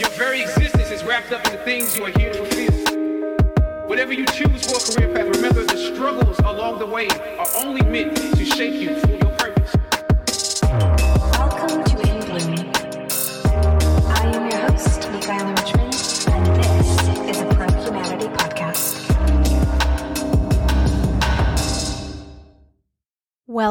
Your very existence is wrapped up in the things you are here to fulfill. Whatever you choose for a career path, remember the struggles along the way are only meant to shape you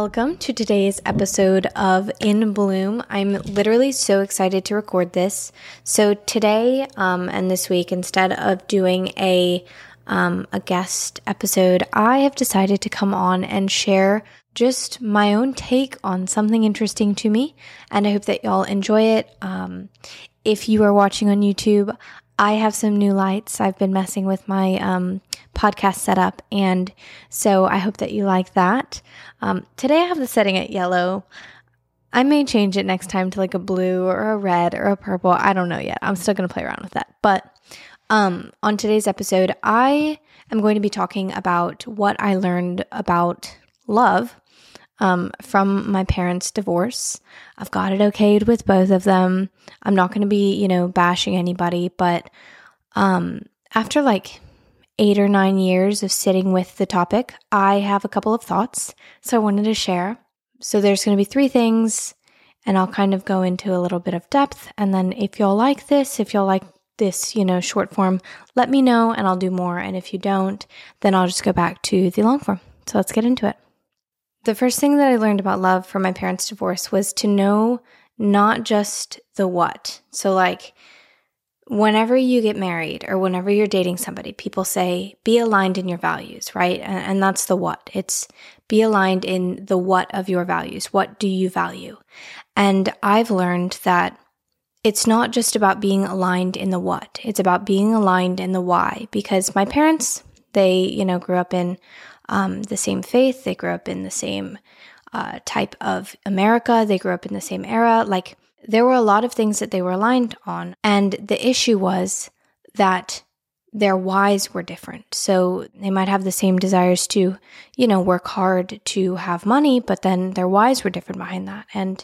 Welcome to today's episode of In Bloom. I'm literally so excited to record this. So today um, and this week, instead of doing a um, a guest episode, I have decided to come on and share just my own take on something interesting to me, and I hope that y'all enjoy it. Um, if you are watching on YouTube, I have some new lights. I've been messing with my um, podcast setup, and so I hope that you like that. Um, today I have the setting at yellow. I may change it next time to like a blue or a red or a purple. I don't know yet. I'm still going to play around with that. But um, on today's episode, I am going to be talking about what I learned about love um, from my parents' divorce. I've got it okayed with both of them. I'm not going to be, you know, bashing anybody, but um, after like eight or nine years of sitting with the topic, I have a couple of thoughts. So I wanted to share. So there's going to be three things, and I'll kind of go into a little bit of depth. And then if y'all like this, if y'all like this, you know, short form, let me know and I'll do more. And if you don't, then I'll just go back to the long form. So let's get into it. The first thing that I learned about love from my parents' divorce was to know not just the what. So, like, whenever you get married or whenever you're dating somebody, people say, be aligned in your values, right? And, and, that's the what. It's be aligned in the what of your values. What do you value? And I've learned that it's not just about being aligned in the what, it's about being aligned in the why. Because my parents, they, you know, grew up in um, the same faith, they grew up in the same uh, type of America, they grew up in the same era. Like, there were a lot of things that they were aligned on. And the issue was that their whys were different. So they might have the same desires to, you know, work hard to have money, but then their whys were different behind that. And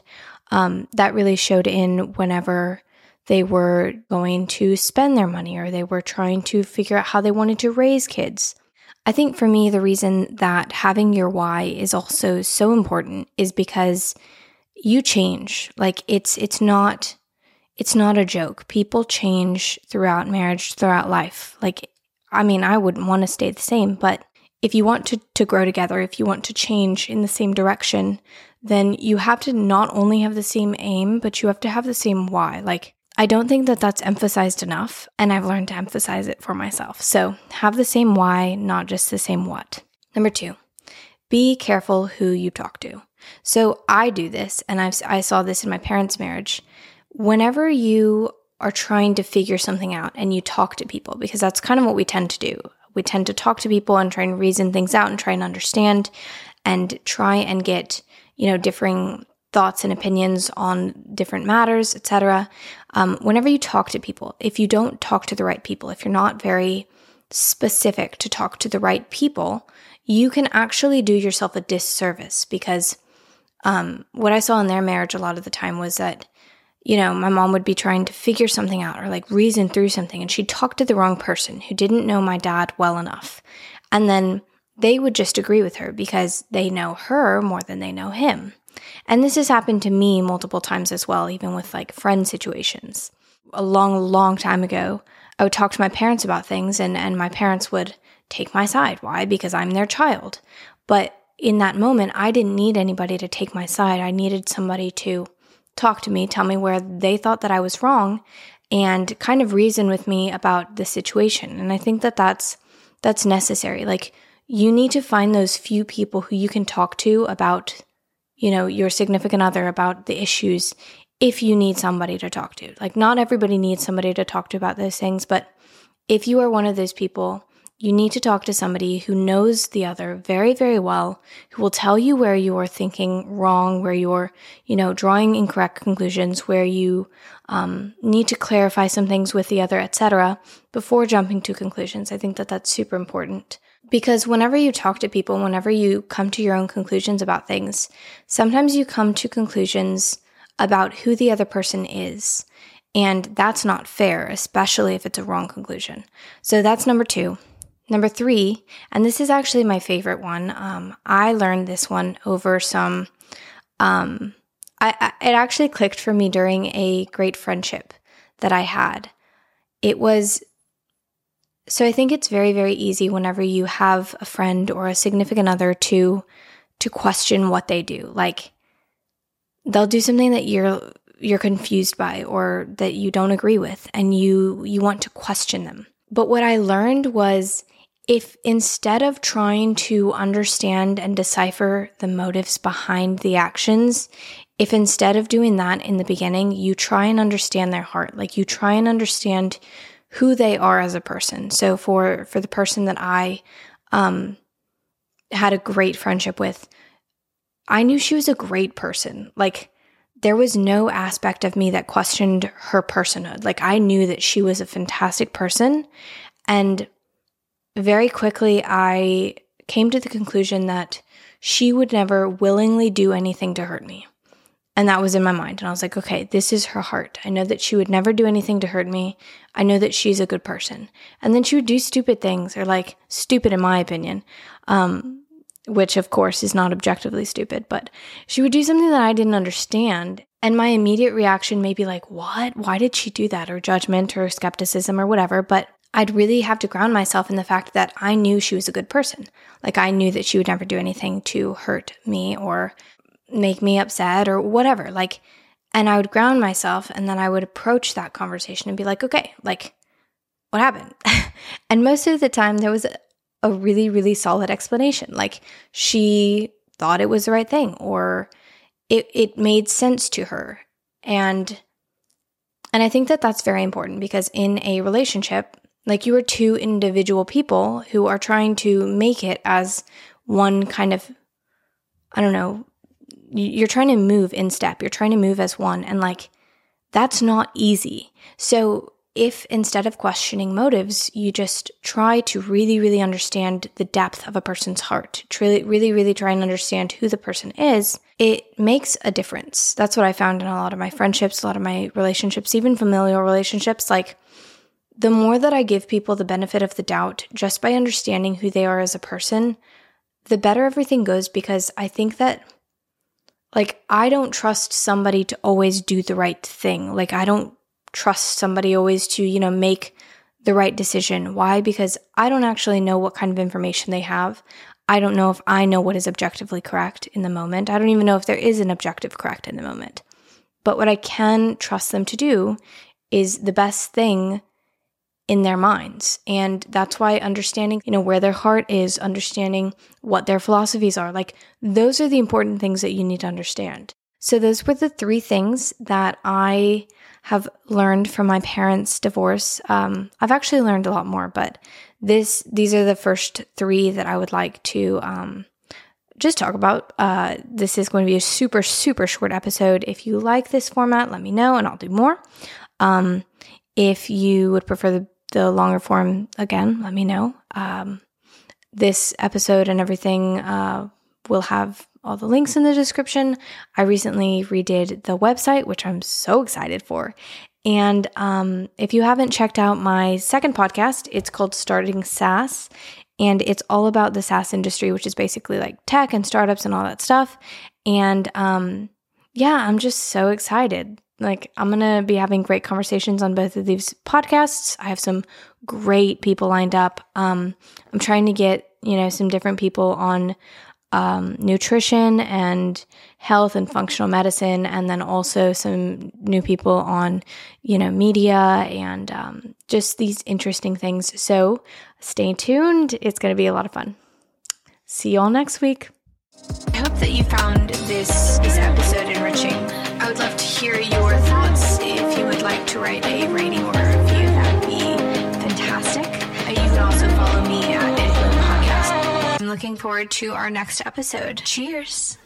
um, that really showed in whenever they were going to spend their money or they were trying to figure out how they wanted to raise kids. I think for me, the reason that having your why is also so important is because you change. Like it's it's not it's not a joke. People change throughout marriage, throughout life. Like I mean, I wouldn't want to stay the same, but if you want to, to grow together, if you want to change in the same direction, then you have to not only have the same aim, but you have to have the same why. Like, I don't think that that's emphasized enough, and I've learned to emphasize it for myself. So, have the same why, not just the same what. Number two, be careful who you talk to. So I do this, and I've, I saw this in my parents' marriage. Whenever you are trying to figure something out and you talk to people, because that's kind of what we tend to do. We tend to talk to people and try and reason things out and try and understand and try and get, you know, differing thoughts and opinions on different matters, etc. Um, whenever you talk to people, if you don't talk to the right people, if you're not very specific to talk to the right people, you can actually do yourself a disservice because um, what I saw in their marriage a lot of the time was that, you know, my mom would be trying to figure something out or like reason through something, and she'd talk to the wrong person who didn't know my dad well enough. And then they would just agree with her because they know her more than they know him. And this has happened to me multiple times as well, even with like friend situations. A long, long time ago, I would talk to my parents about things, and, and my parents would take my side. Why? Because I'm their child. But in that moment, I didn't need anybody to take my side. I needed somebody to talk to me, tell me where they thought that I was wrong, and kind of reason with me about the situation. And I think that that's that's necessary. Like you need to find those few people who you can talk to about, you know, your significant other about the issues if you need somebody to talk to. Like not everybody needs somebody to talk to about those things, but if you are one of those people you need to talk to somebody who knows the other very, very well, who will tell you where you're thinking wrong, where you're, you know, drawing incorrect conclusions, where you um, need to clarify some things with the other, etc., before jumping to conclusions. I think that that's super important because whenever you talk to people, whenever you come to your own conclusions about things, sometimes you come to conclusions about who the other person is. And that's not fair, especially if it's a wrong conclusion. So that's number two. Number three, and this is actually my favorite one. Um, I learned this one over some. Um, I, I, it actually clicked for me during a great friendship that I had. It was so I think it's very very easy whenever you have a friend or a significant other to to question what they do. Like they'll do something that you're you're confused by or that you don't agree with and you you want to question them. But what I learned was if instead of trying to understand and decipher the motives behind the actions, if instead of doing that in the beginning, you try and understand their heart, like you try and understand who they are as a person. So for for the person that I um had a great friendship with, I knew she was a great person. Like there was no aspect of me that questioned her personhood. Like I knew that she was a fantastic person and very quickly I came to the conclusion that she would never willingly do anything to hurt me. And that was in my mind. And I was like, okay, this is her heart. I know that she would never do anything to hurt me. I know that she's a good person. And then she would do stupid things, or like stupid in my opinion, um, which of course is not objectively stupid, but she would do something that I didn't understand. And my immediate reaction may be like, what? Why did she do that? Or judgment or skepticism or whatever. But I'd really have to ground myself in the fact that I knew she was a good person. Like I knew that she would never do anything to hurt me or make me upset or whatever. Like, and I would ground myself and then I would approach that conversation and be like, okay, like, what happened? and most of the time, there was a, really, really solid explanation. Like, she thought it was the right thing or it, it made sense to her. And and I think that that's very important because in a relationship, like you are two individual people who are trying to make it as one kind of, I don't know, you're trying to move in step, you're trying to move as one. And like, that's not easy. So, if instead of questioning motives, you just try to really, really understand the depth of a person's heart, really, really, really try and understand who the person is, it makes a difference. That's what I found in a lot of my friendships, a lot of my relationships, even familial relationships. Like, the more that I give people the benefit of the doubt just by understanding who they are as a person, the better everything goes because I think that like, I don't trust somebody to always do the right thing. Like, I don't trust somebody always to, you know, make the right decision. Why? Because I don't actually know what kind of information they have. I don't know if I know what is objectively correct in the moment. I don't even know if there is an objective correct in the moment. But what I can trust them to do is the best thing in their minds. And that's why understanding, you know, where their heart is, understanding what their philosophies are, like those are the important things that you need to understand. So those were the three things that I have learned from my parents' divorce. Um, I've actually learned a lot more, but this these are the first three that I would like to um, just talk about. Uh, this is going to be a super super short episode. If you like this format, let me know, and I'll do more. Um, if you would prefer the the longer form again, let me know. Um, this episode and everything uh, will have all the links in the description. I recently redid the website, which I'm so excited for. And um, if you haven't checked out my second podcast, it's called Starting SaaS. And it's all about the SaaS industry, which is basically like tech and startups and all that stuff. And um, yeah, I'm just so excited. Like, I'm going to be having great conversations on both of these podcasts. I have some great people lined up. Um, I'm trying to get, you know, some different people on um, nutrition and health and functional medicine, and then also some new people on, you know, media and um, just these interesting things. So stay tuned. It's going to be a lot of fun. See you all next week. I hope that you found this this episode enriching. I would love to hear your thoughts. If you would like to write a rating or a review, that would be fantastic. Uh, You can also follow me at Podcast. I'm looking forward to our next episode. Cheers.